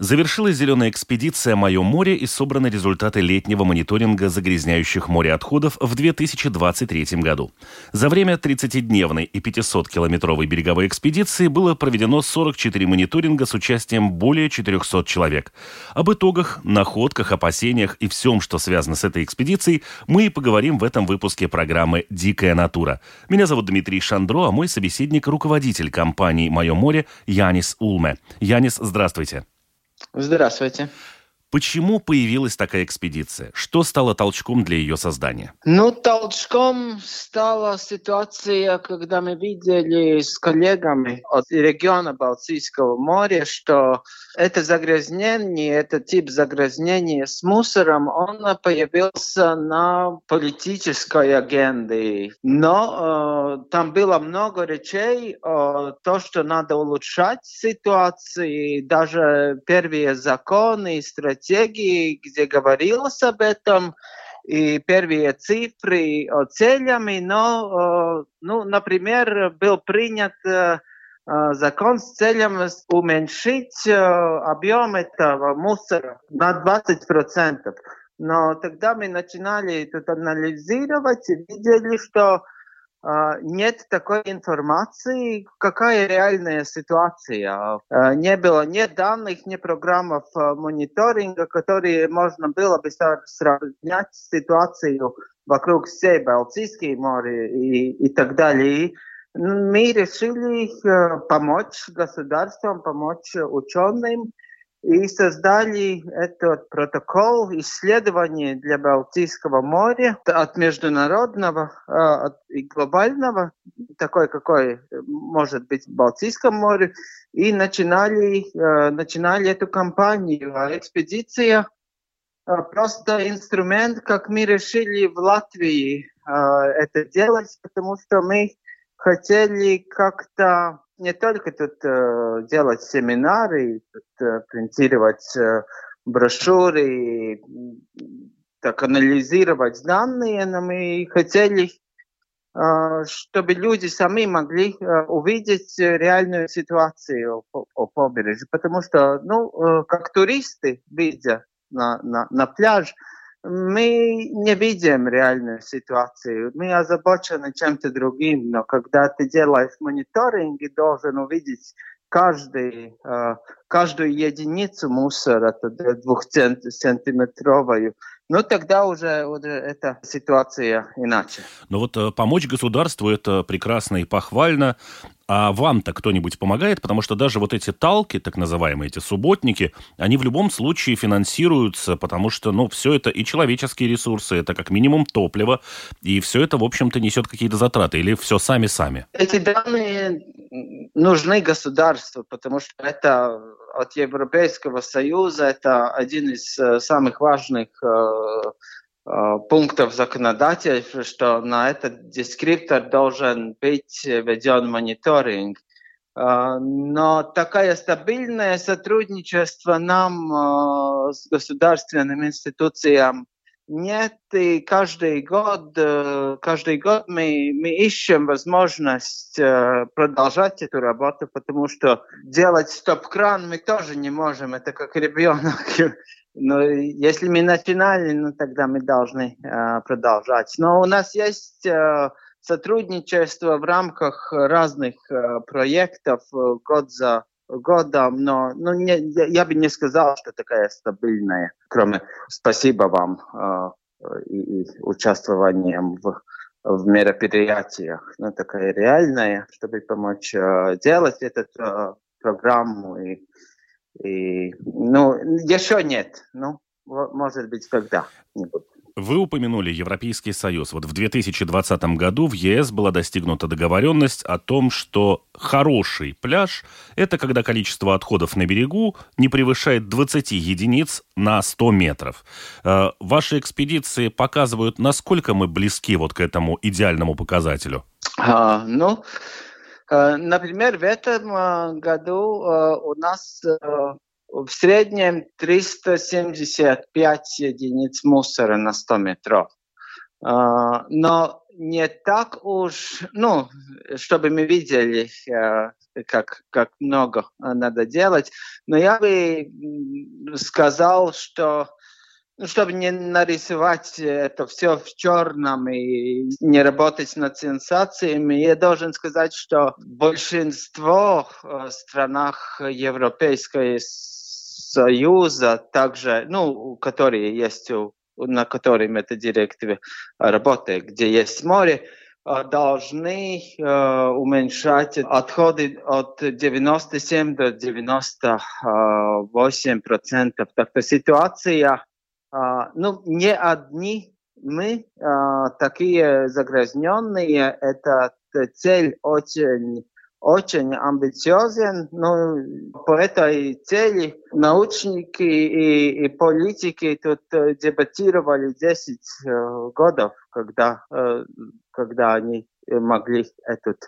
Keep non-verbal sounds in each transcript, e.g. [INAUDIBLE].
Завершилась зеленая экспедиция «Мое море» и собраны результаты летнего мониторинга загрязняющих море отходов в 2023 году. За время 30-дневной и 500-километровой береговой экспедиции было проведено 44 мониторинга с участием более 400 человек. Об итогах, находках, опасениях и всем, что связано с этой экспедицией, мы и поговорим в этом выпуске программы «Дикая натура». Меня зовут Дмитрий Шандро, а мой собеседник – руководитель компании «Мое море» Янис Улме. Янис, здравствуйте. Здравствуйте. Почему появилась такая экспедиция? Что стало толчком для ее создания? Ну, толчком стала ситуация, когда мы видели с коллегами от региона Балтийского моря, что это загрязнение, этот тип загрязнения с мусором, он появился на политической агенде. Но э, там было много речей о том, что надо улучшать ситуацию, даже первые законы и стратегии стратегии, где говорилось об этом, и первые цифры о целями, но, ну, например, был принят закон с целью уменьшить объем этого мусора на 20%. Но тогда мы начинали тут анализировать и видели, что нет такой информации, какая реальная ситуация. А, не было ни данных, ни программ а, мониторинга, которые можно было бы сравнять ситуацию вокруг всей Балтийской моря и, и так далее. Мы решили помочь государствам, помочь ученым и создали этот протокол исследований для Балтийского моря от международного э, и глобального, такой какой может быть в Балтийском море, и начинали, э, начинали эту кампанию. А экспедиция э, просто инструмент, как мы решили в Латвии э, это делать, потому что мы хотели как-то не только тут э, делать семинары, тут, э, принтировать э, брошюры, так анализировать данные, но мы хотели, э, чтобы люди сами могли э, увидеть реальную ситуацию по, по побережью, потому что, ну, э, как туристы, видя на, на, на пляж, мы не видим реальную ситуацию. Мы озабочены чем-то другим, но когда ты делаешь мониторинг и должен увидеть каждый, э, каждую единицу мусора, двухсантиметровую, ну тогда уже, уже эта ситуация иначе. Но вот э, помочь государству это прекрасно и похвально. А вам-то кто-нибудь помогает? Потому что даже вот эти талки, так называемые, эти субботники, они в любом случае финансируются, потому что, ну, все это и человеческие ресурсы, это как минимум топливо, и все это, в общем-то, несет какие-то затраты, или все сами-сами? Эти данные нужны государству, потому что это от Европейского Союза, это один из э, самых важных э, пунктов законодательства, что на этот дескриптор должен быть введен мониторинг. Э, но такое стабильное сотрудничество нам э, с государственным институциям нет, и каждый год, каждый год мы, мы ищем возможность продолжать эту работу, потому что делать стоп-кран мы тоже не можем, это как ребенок [LAUGHS] но если мы начинали, ну, тогда мы должны э, продолжать. Но у нас есть э, сотрудничество в рамках разных э, проектов год за годом, но ну, не, я, я бы не сказал, что такая стабильная, кроме спасибо вам э, и, и участвованием в, в мероприятиях. Ну, такая реальная, чтобы помочь э, делать эту э, программу и и, ну, еще нет. Ну, может быть, когда-нибудь. Вы упомянули Европейский Союз. Вот в 2020 году в ЕС была достигнута договоренность о том, что хороший пляж – это когда количество отходов на берегу не превышает 20 единиц на 100 метров. Э, ваши экспедиции показывают, насколько мы близки вот к этому идеальному показателю? А, ну, например, в этом э, году у нас в среднем 375 единиц мусора на 100 метров. Но не так уж, ну, чтобы мы видели, э, как, как много надо делать. Но я бы сказал, что чтобы не нарисовать это все в черном и не работать над сенсациями, я должен сказать, что большинство э, странах Европейской Союза также, ну, которые есть, у, на котором эта директива работает, где есть море, э, должны э, уменьшать отходы от 97 до 98 процентов. Так что ситуация, э, ну, не одни мы э, такие загрязненные, это цель очень очень амбициозен, но по этой цели научники и, и политики тут э, дебатировали 10 э, годов, когда, э, когда они могли этот,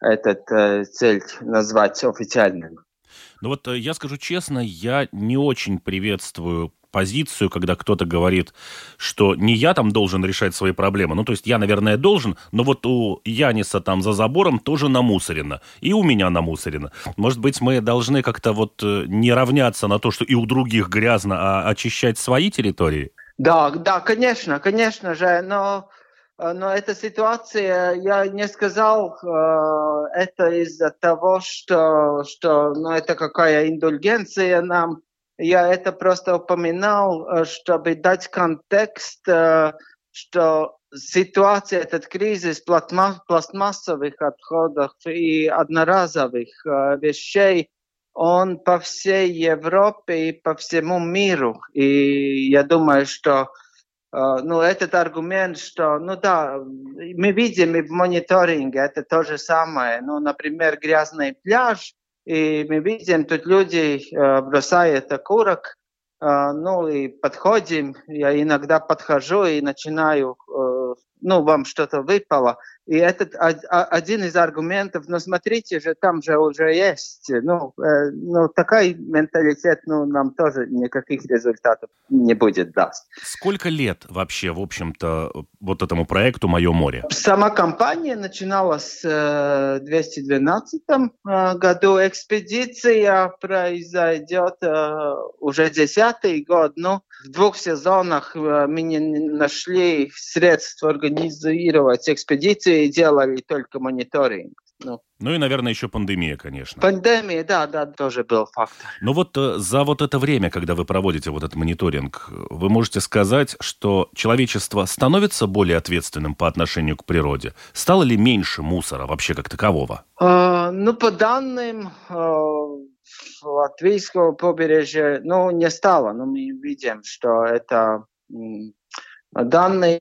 этот цель назвать официальным. Ну вот я скажу честно, я не очень приветствую позицию, когда кто-то говорит, что не я там должен решать свои проблемы. Ну, то есть я, наверное, должен, но вот у Яниса там за забором тоже намусорено. И у меня намусорено. Может быть, мы должны как-то вот э, не равняться на то, что и у других грязно, а очищать свои территории? Да, да, конечно, конечно же, но э, но эта ситуация, я не сказал, э, это из-за того, что, что ну, это какая индульгенция нам, я это просто упоминал, э, чтобы дать контекст, э, что ситуация, этот кризис пластмассовых отходов и одноразовых э, вещей, он по всей Европе и по всему миру. И я думаю, что ну, этот аргумент, что, ну да, мы видим и в мониторинге это то же самое. Ну, например, грязный пляж, и мы видим, тут люди э, бросают окурок, э, ну и подходим, я иногда подхожу и начинаю, э, ну вам что-то выпало, и это один из аргументов, но смотрите же, там же уже есть. Ну, э, ну такой менталитет ну, нам тоже никаких результатов не будет даст. Сколько лет вообще, в общем-то, вот этому проекту «Мое море»? Сама компания начиналась в 2012 э, году. Экспедиция произойдет э, уже десятый год. Ну, в двух сезонах э, мы не нашли средств организировать экспедиции и делали только мониторинг. Ну. ну и, наверное, еще пандемия, конечно. Пандемия, да, да, тоже был фактор. Но вот э, за вот это время, когда вы проводите вот этот мониторинг, вы можете сказать, что человечество становится более ответственным по отношению к природе? Стало ли меньше мусора вообще как такового? Э, ну, по данным э, латвийского побережья, ну, не стало. Но мы видим, что это данные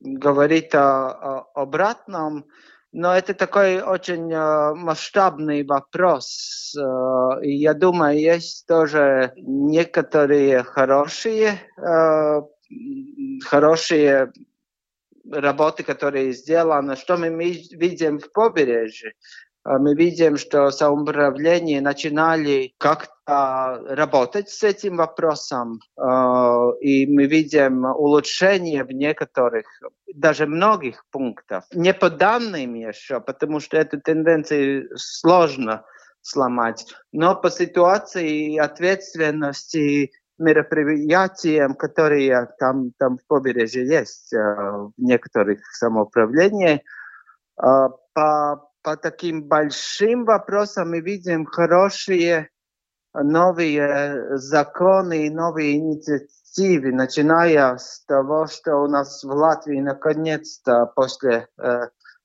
говорит о, о обратном, но это такой очень э, масштабный вопрос. Э, и я думаю, есть тоже некоторые хорошие, э, хорошие работы, которые сделаны. Что мы видим в побережье? А мы видим, что самоуправление начинали как-то работать с этим вопросом, а, и мы видим улучшение в некоторых, даже многих пунктах. Не по данным еще, потому что эту тенденцию сложно сломать, но по ситуации и ответственности мероприятиям, которые там, там в побережье есть, а, в некоторых самоуправлениях, по по таким большим вопросам мы видим хорошие новые законы и новые инициативы, начиная с того, что у нас в Латвии наконец-то после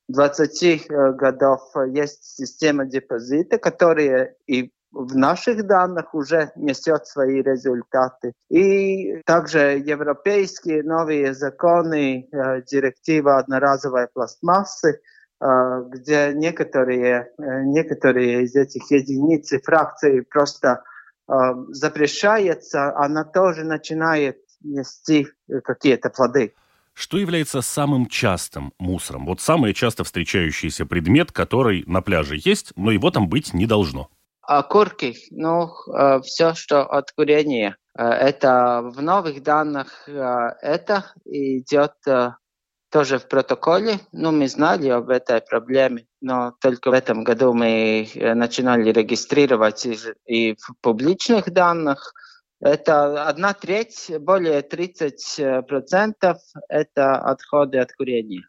20 э, годов есть система депозита, которая и в наших данных уже несет свои результаты. И также европейские новые законы, э, директива одноразовой пластмассы, э, где некоторые, э, некоторые из этих единиц и фракций просто запрещается, она тоже начинает нести какие-то плоды. Что является самым частым мусором? Вот самый часто встречающийся предмет, который на пляже есть, но его там быть не должно. Окурки, ну, э, все, что от курения. Э, это в новых данных, э, это идет тоже в протоколе. Ну, мы знали об этой проблеме, но только в этом году мы начинали регистрировать и в публичных данных. Это одна треть, более 30% это отходы от курения.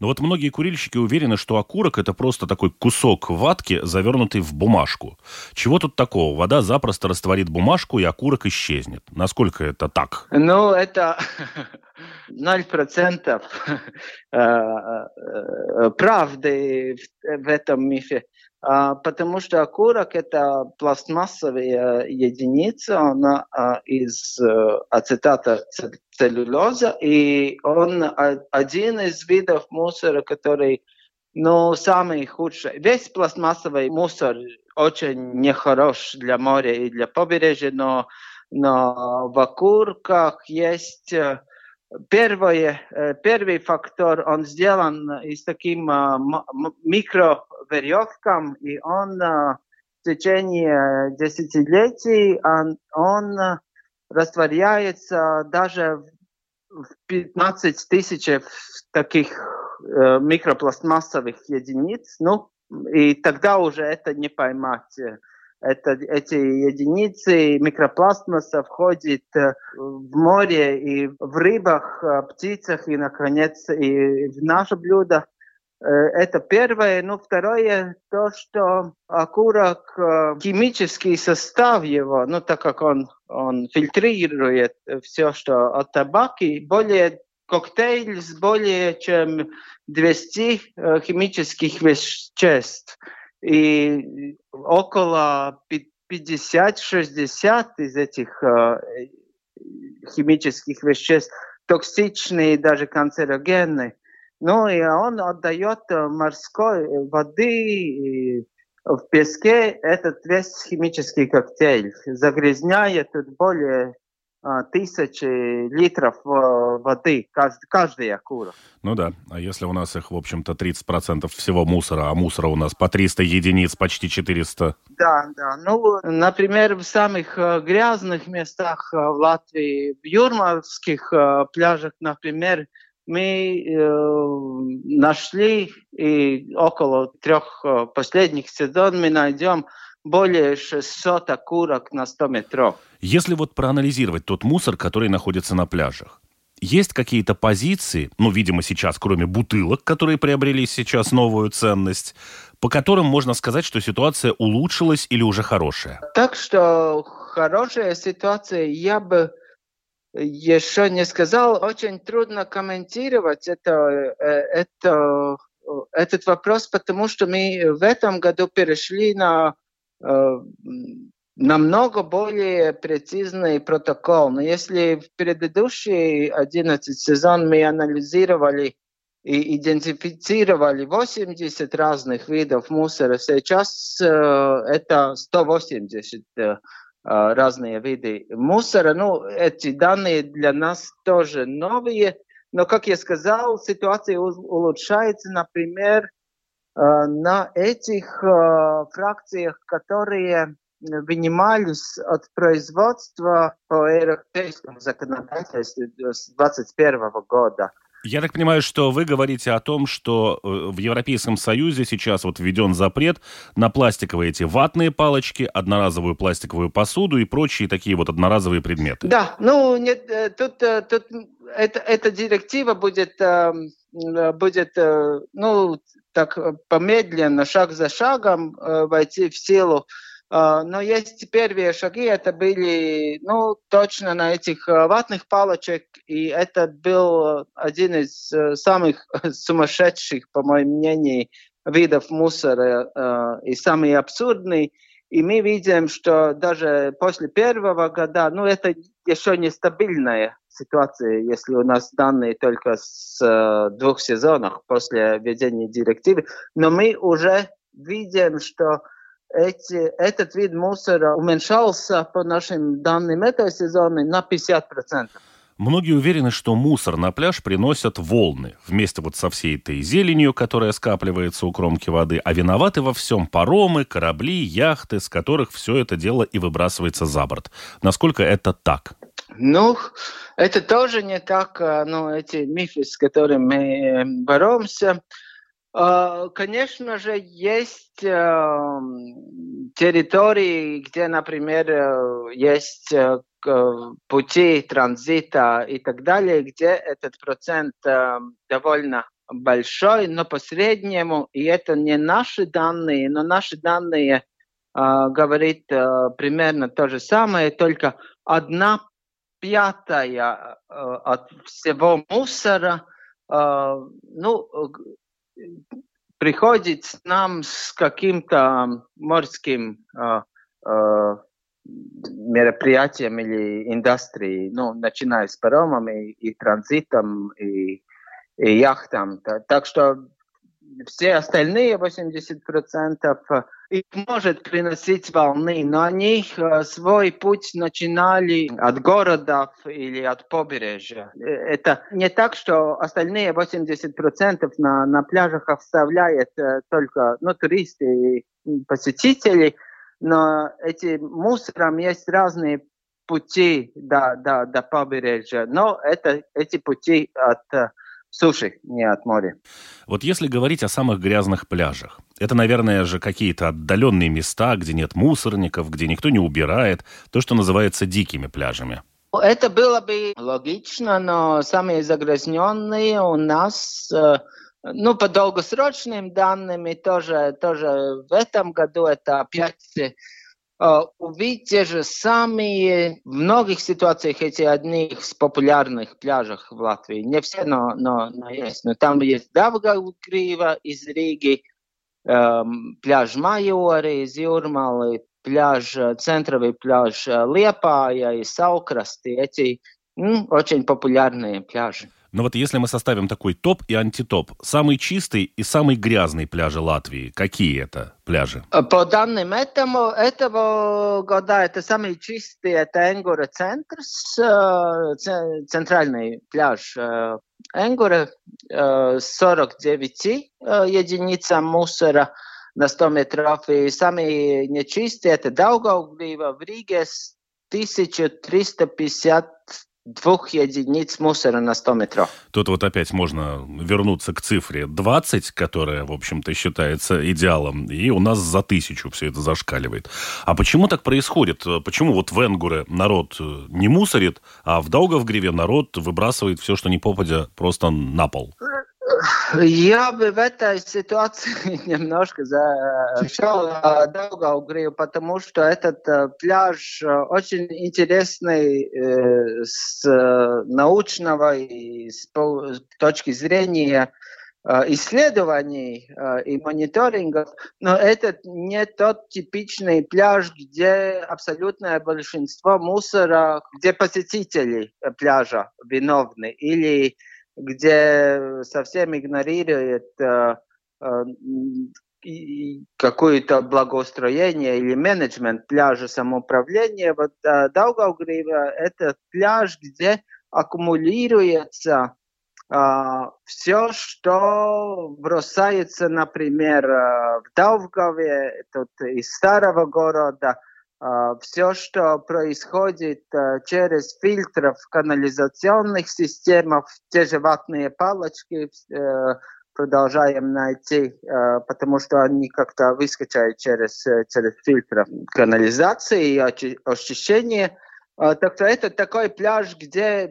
Но вот многие курильщики уверены, что окурок это просто такой кусок ватки, завернутый в бумажку. Чего тут такого? Вода запросто растворит бумажку, и окурок исчезнет. Насколько это так? Ну, это [LAUGHS] ноль процентов [LAUGHS] э, э, правды в этом мифе. А, потому что окурок это пластмассовая единица, она а, из э, ацетата целлюлоза, и он один из видов мусора, который ну, самый худший. Весь пластмассовый мусор очень нехорош для моря и для побережья, но, но в окурках есть э, Первое, э, первый фактор, он сделан из таким э, микроверевкам, и он э, в течение десятилетий он, он растворяется даже в 15 тысяч таких микропластмассовых единиц, ну, и тогда уже это не поймать это, эти единицы микропластмаса входят э, в море и в рыбах, э, птицах и, наконец, и в наше блюдо. Э, это первое. Ну, второе, то, что окурок, химический состав его, ну, так как он, он фильтрирует все, что от табаки, более коктейль с более чем 200 химических веществ – и около 50-60 из этих э, химических веществ токсичные, даже канцерогенные. Ну и он отдает морской воды и в песке этот весь химический коктейль, загрязняет более а, тысячи литров э, воды каждый, окурок. Ну да, а если у нас их, в общем-то, 30% всего мусора, а мусора у нас по 300 единиц, почти 400? Да, да. Ну, например, в самых э, грязных местах э, в Латвии, в юрмальских пляжах, например, мы э, нашли и около трех последних сезонов мы найдем более 600 окурок на 100 метров. Если вот проанализировать тот мусор, который находится на пляжах, есть какие-то позиции, ну, видимо, сейчас, кроме бутылок, которые приобрели сейчас новую ценность, по которым можно сказать, что ситуация улучшилась или уже хорошая? Так что хорошая ситуация, я бы еще не сказал. Очень трудно комментировать это, э, это, этот вопрос, потому что мы в этом году перешли на Э, намного более прецизный протокол. Но если в предыдущий 11 сезон мы анализировали и идентифицировали 80 разных видов мусора, сейчас э, это 180 э, разные виды мусора. Ну, эти данные для нас тоже новые, но, как я сказал, ситуация улучшается, например, Э, на этих э, фракциях, которые вынимались от производства по европейскому законодательству с 2021 года. Я так понимаю, что вы говорите о том, что э, в Европейском Союзе сейчас вот введен запрет на пластиковые эти ватные палочки, одноразовую пластиковую посуду и прочие такие вот одноразовые предметы. Да, ну нет, тут, тут это, эта директива будет, эм, будет ну, так э, помедленно, шаг за шагом э, войти в силу. Э, но есть первые шаги, это были, ну, точно на этих э, ватных палочек, и это был один из э, самых [LAUGHS] сумасшедших, по моему мнению, видов мусора, э, и самый абсурдный. И мы видим, что даже после первого года, ну, это еще нестабильная ситуация, если у нас данные только с э, двух сезонов после введения директивы. Но мы уже видим, что эти, этот вид мусора уменьшался по нашим данным этого сезона на 50%. Многие уверены, что мусор на пляж приносят волны вместе вот со всей этой зеленью, которая скапливается у кромки воды, а виноваты во всем паромы, корабли, яхты, с которых все это дело и выбрасывается за борт. Насколько это так? Ну, это тоже не так, а, ну, эти мифы, с которыми мы э, боремся. А, конечно же, есть э, территории, где, например, э, есть пути транзита и так далее, где этот процент э, довольно большой, но по среднему, и это не наши данные, но наши данные э, говорит э, примерно то же самое, только одна пятая от всего мусора ну, приходит нам с каким-то морским мероприятиям или индустрией, ну, начиная с паромами и транзитом, и, и яхтам. Так что все остальные 80% их может приносить волны, но они э, свой путь начинали от городов или от побережья. Э, это не так, что остальные 80% на, на пляжах оставляют э, только ну, туристы и посетители, но эти мусором есть разные пути до, до, до побережья, но это, эти пути от э, суши, не от моря. Вот если говорить о самых грязных пляжах, это, наверное, же какие-то отдаленные места, где нет мусорников, где никто не убирает, то, что называется дикими пляжами. Это было бы логично, но самые загрязненные у нас э, ну, по долгосрочным данным, тоже, тоже в этом году это опять Uh, увидите же самые, в многих ситуациях эти одни из популярных пляжах в Латвии. Не все, но, но, но есть. Но там есть Давгавгрива из Риги, um, пляж Майори из Юрмалы, пляж, центровый пляж Лепая и Саукрасти. Эти м, очень популярные пляжи. Но вот если мы составим такой топ и антитоп, самый чистый и самый грязный пляжи Латвии, какие это пляжи? По данным этому, этого года, это самый чистый, это Энгура центр, э, центральный пляж э, Энгура, 49 э, единицам мусора на 100 метров. И самый нечистый это Даугавгрива в Риге 1350 двух единиц мусора на 100 метров. Тут вот опять можно вернуться к цифре 20, которая, в общем-то, считается идеалом, и у нас за тысячу все это зашкаливает. А почему так происходит? Почему вот в Энгуре народ не мусорит, а в Даугавгриве народ выбрасывает все, что не попадя, просто на пол? Я бы в этой ситуации немножко зашел Даугавгриву, потому что этот пляж очень интересный с научного и с точки зрения исследований и мониторингов, но это не тот типичный пляж, где абсолютное большинство мусора, где посетители пляжа виновны, или где совсем игнорирует э, э, какое-то благоустроение или менеджмент пляжа самоуправления. Вот э, Даугавгрива – это пляж, где аккумулируется э, все, что бросается, например, э, в Даугаве, тут из старого города – все, что происходит э, через фильтры в канализационных системах, те же ватные палочки э, продолжаем найти, э, потому что они как-то выскочают через, через фильтры канализации и очищения. А, так что это такой пляж, где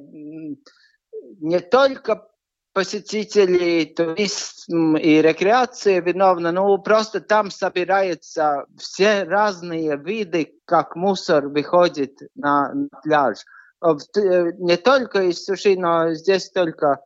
не только посетителей, туризм и рекреация виновны, ну просто там собираются все разные виды, как мусор выходит на, на пляж. Э, не только из суши, но здесь только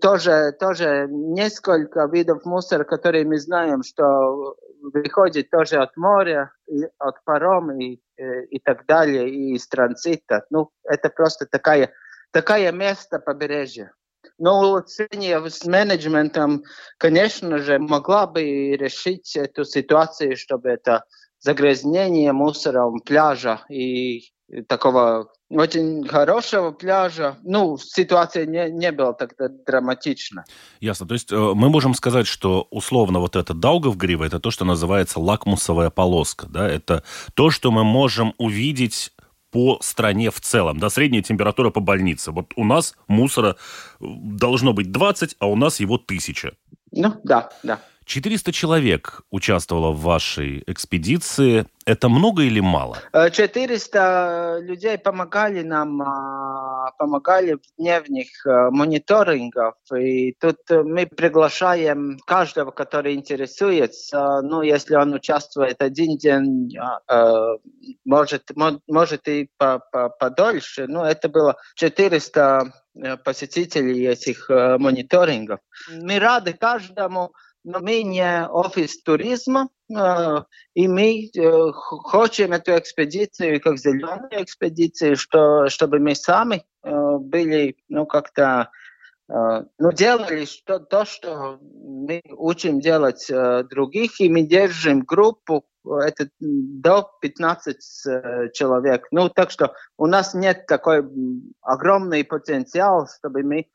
тоже, тоже несколько видов мусора, которые мы знаем, что выходит тоже от моря, и от паром и, э, и так далее, и из транзита. Ну, это просто такая, такая место побережья. Но улучшение с менеджментом, конечно же, могла бы решить эту ситуацию, чтобы это загрязнение мусором пляжа и такого очень хорошего пляжа. Ну, ситуация не, не была так драматична. Ясно. То есть э, мы можем сказать, что условно вот это Даугавгрива, это то, что называется лакмусовая полоска. Да? Это то, что мы можем увидеть по стране в целом, да, средняя температура по больнице. Вот у нас мусора должно быть 20, а у нас его тысяча. Ну, да, да. 400 человек участвовало в вашей экспедиции. Это много или мало? 400 э, людей помогали нам, а, помогали в дневных э, мониторингах. И тут мы приглашаем каждого, который интересуется. Ну, если он участвует один день, а, э, может, может и подольше. Ну, это было 400 посетителей этих мониторингов. Мы рады каждому, не офис туризма, э, и мы хотим эту экспедицию как зеленую экспедицию, что, чтобы мы сами были, ну, как-то, ну, делали что, то, что мы учим делать других, и мы держим группу, это до 15 человек. Ну, так что у нас нет такой огромный потенциал, чтобы мы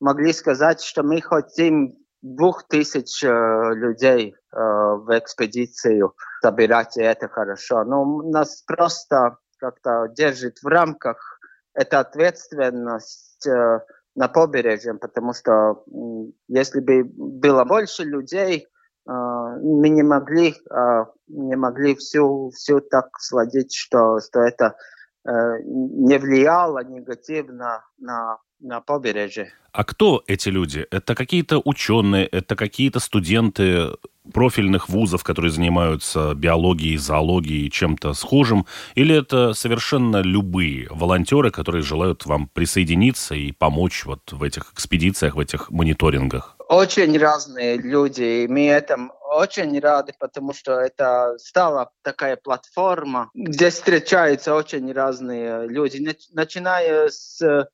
могли сказать, что мы хотим двух тысяч э, людей э, в экспедицию собирать, и это хорошо. Но нас просто как-то держит в рамках эта ответственность э, на побережье, потому что э, если бы было больше людей, э, мы не могли, э, не могли всю, всю так сладить, что, что это э, не влияло негативно на на побережье. А кто эти люди? Это какие-то ученые, это какие-то студенты профильных вузов, которые занимаются биологией, зоологией, чем-то схожим, или это совершенно любые волонтеры, которые желают вам присоединиться и помочь вот в этих экспедициях, в этих мониторингах? Очень разные люди, и мы этому очень рады, потому что это стала такая платформа, где встречаются очень разные люди, начиная с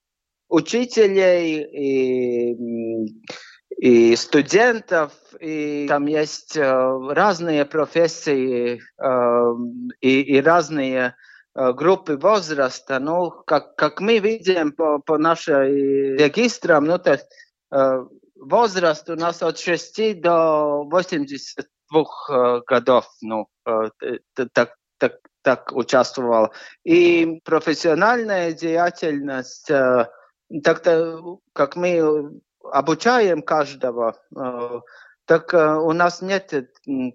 учителей и, и студентов, и там есть э, разные профессии э, и, и разные э, группы возраста. Ну, как, как мы видим по, по нашим регистрам, ну, то возраст у нас от 6 до 82 годов, ну, так, так, так участвовал. И профессиональная деятельность так-то, как мы обучаем каждого, э, так э, у нас нет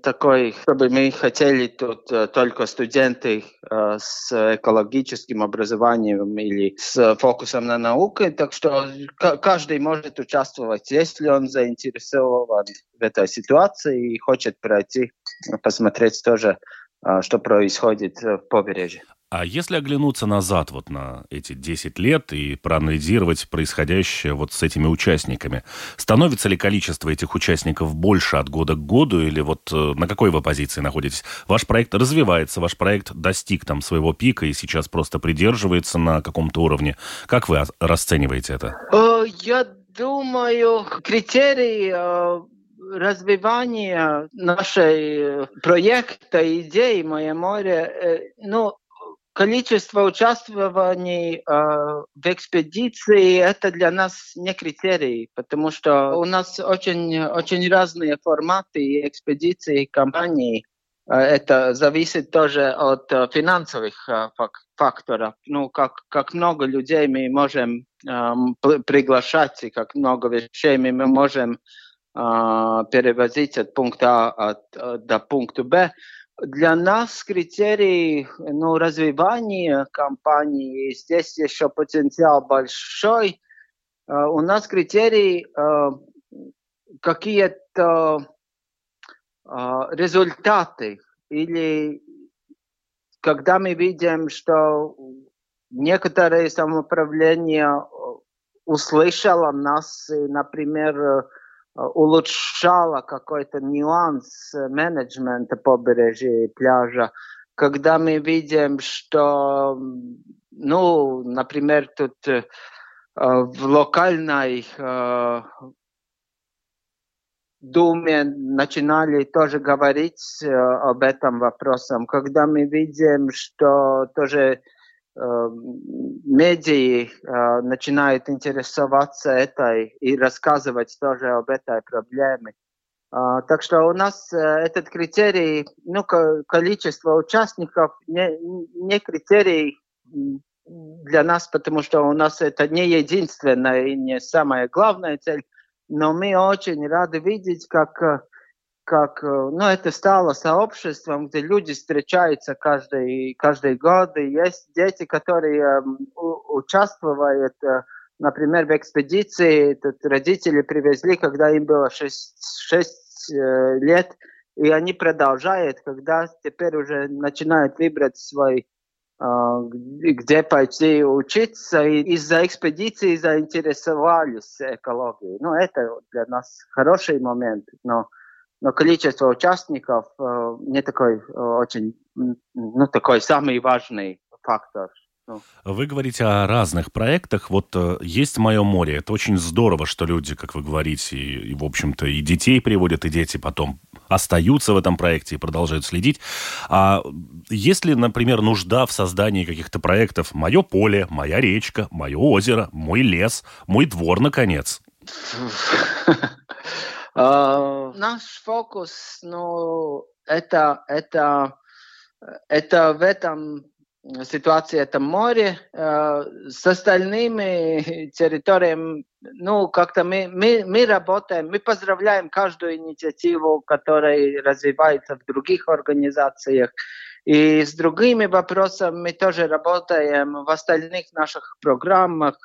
такой, чтобы мы хотели тут э, только студенты с экологическим образованием или с фокусом на науке, так что каждый может участвовать, если он заинтересован в этой ситуации и хочет пройти, посмотреть тоже, что происходит в побережье. А если оглянуться назад вот на эти 10 лет и проанализировать происходящее вот с этими участниками, становится ли количество этих участников больше от года к году или вот э, на какой вы позиции находитесь? Ваш проект развивается, ваш проект достиг там своего пика и сейчас просто придерживается на каком-то уровне. Как вы расцениваете это? Э, я думаю, критерии э, развивания нашей проекта, идеи «Мое море», ну, количество участвований э, в экспедиции это для нас не критерий, потому что у нас очень, очень разные форматы экспедиций, компаний. Э, это зависит тоже от э, финансовых э, факторов. Ну, как, как много людей мы можем э, приглашать, и как много вещей мы можем э, перевозить от пункта А до пункта Б для нас критерий ну, развивания компании, здесь еще потенциал большой. Uh, у нас критерий uh, какие-то uh, результаты или когда мы видим, что некоторые самоуправления услышала нас например, улучшала какой-то нюанс менеджмента побережья и пляжа, когда мы видим, что, ну, например, тут в локальной Думе начинали тоже говорить э, об этом вопросе, когда мы видим, что тоже э, медиа э, начинают интересоваться этой и рассказывать тоже об этой проблеме. Uh, так что у нас uh, этот критерий, ну, количество участников, не, не критерий для нас, потому что у нас это не единственная и не самая главная цель но мы очень рады видеть, как, э, как ну, это стало сообществом, где люди встречаются каждый, каждый год, и есть дети, которые э, участвуют, э, например, в экспедиции, тут родители привезли, когда им было 6, 6 э, лет, и они продолжают, когда теперь уже начинают выбрать свой где пойти учиться, и из-за экспедиции заинтересовались экологией. Ну, это для нас хороший момент, но, но количество участников э, не такой э, очень, ну, такой самый важный фактор. Ну. Вы говорите о разных проектах. Вот э, есть «Мое море». Это очень здорово, что люди, как вы говорите, и, и, в общем-то, и детей приводят, и дети потом остаются в этом проекте и продолжают следить. А есть ли, например, нужда в создании каких-то проектов «Мое поле», «Моя речка», «Мое озеро», «Мой лес», «Мой двор», наконец? [LAUGHS] А, наш фокус, ну, это, это, это в этом ситуация это море. Э, с остальными [LAUGHS] территориями, ну, как-то мы, мы, мы работаем, мы поздравляем каждую инициативу, которая развивается в других организациях. И с другими вопросами мы тоже работаем в остальных наших программах.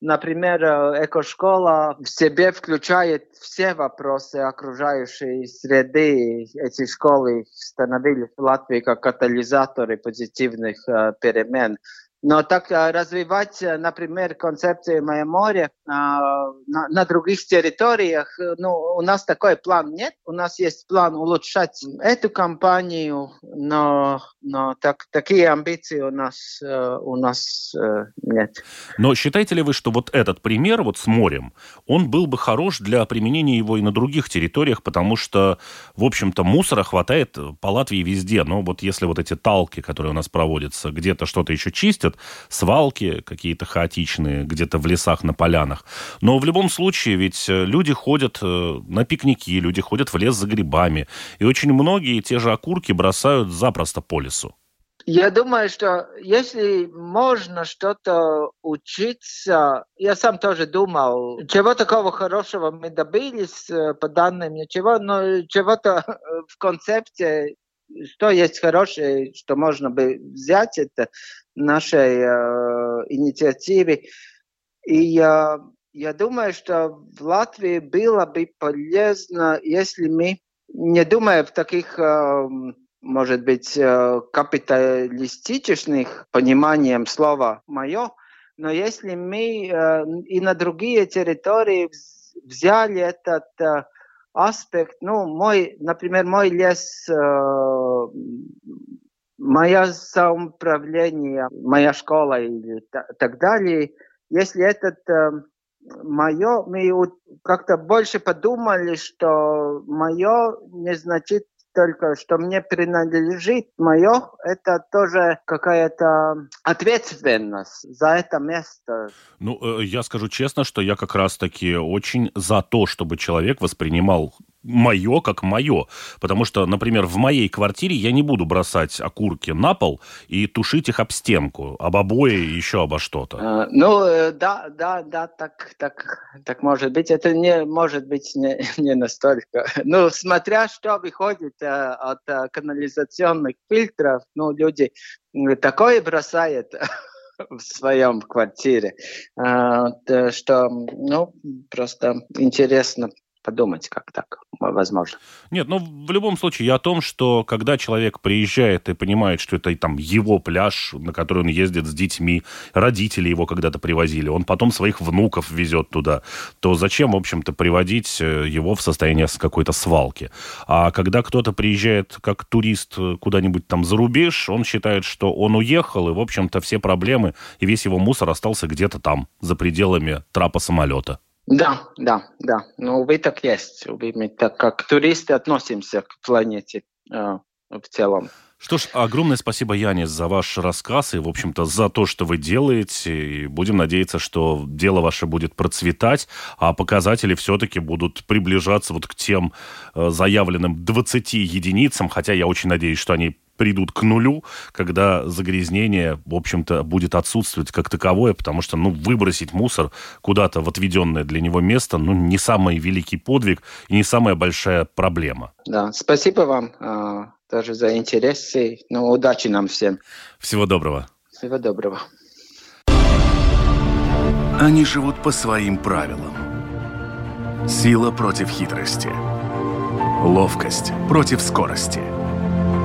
Например, э, экошкола в себе включает все вопросы окружающей среды. Эти школы становились в Латвии как катализаторы позитивных э, перемен. Но так э, развивать, э, например, концепцию «Мое море» на, на других территориях, э, ну, у нас такой план нет. У нас есть план улучшать эту компанию, но, но так, такие амбиции у нас, у нас нет. Но считаете ли вы, что вот этот пример вот с морем, он был бы хорош для применения его и на других территориях, потому что, в общем-то, мусора хватает по Латвии везде. Но вот если вот эти талки, которые у нас проводятся, где-то что-то еще чистят, происходят свалки какие-то хаотичные где-то в лесах, на полянах. Но в любом случае ведь э, люди ходят э, на пикники, люди ходят в лес за грибами. И очень многие те же окурки бросают запросто по лесу. Я думаю, что если можно что-то учиться, я сам тоже думал, чего такого хорошего мы добились э, по данным, ничего, но чего-то в концепте что есть хорошее, что можно бы взять, это нашей э, инициативе. И я, я думаю, что в Латвии было бы полезно, если мы, не думая в таких, э, может быть, э, капиталистичных пониманием слова «моё», но если мы э, и на другие территории взяли этот э, аспект, ну, мой, например, мой лес, э, мое самоуправление, моя школа и так далее, если этот э, мое, мы как-то больше подумали, что мое не значит только, что мне принадлежит мое, это тоже какая-то ответственность за это место. Ну, э, я скажу честно, что я как раз-таки очень за то, чтобы человек воспринимал мое как мое. Потому что, например, в моей квартире я не буду бросать окурки на пол и тушить их об стенку, об обои и еще обо что-то. Uh, ну, э, да, да, да, так, так, так может быть. Это не может быть не, [LAUGHS] не настолько. Ну, смотря что выходит uh, от uh, канализационных фильтров, ну, люди такое бросают [LAUGHS] в своем квартире, что, ну, просто интересно подумать, как так возможно. Нет, ну в любом случае я о том, что когда человек приезжает и понимает, что это там его пляж, на который он ездит с детьми, родители его когда-то привозили, он потом своих внуков везет туда, то зачем, в общем-то, приводить э, его в состояние какой-то свалки? А когда кто-то приезжает как турист куда-нибудь там за рубеж, он считает, что он уехал, и, в общем-то, все проблемы и весь его мусор остался где-то там, за пределами трапа самолета. Да, да, да. Ну, вы так есть. Мы так как туристы относимся к планете э, в целом. Что ж, огромное спасибо, Янис, за ваш рассказ и, в общем-то, за то, что вы делаете. И будем надеяться, что дело ваше будет процветать, а показатели все-таки будут приближаться вот к тем э, заявленным 20 единицам, хотя я очень надеюсь, что они придут к нулю, когда загрязнение, в общем-то, будет отсутствовать как таковое, потому что, ну, выбросить мусор куда-то в отведенное для него место, ну, не самый великий подвиг и не самая большая проблема. Да, спасибо вам э, тоже за интерес. И, ну, удачи нам всем. Всего доброго. Всего доброго. Они живут по своим правилам. Сила против хитрости. Ловкость против скорости –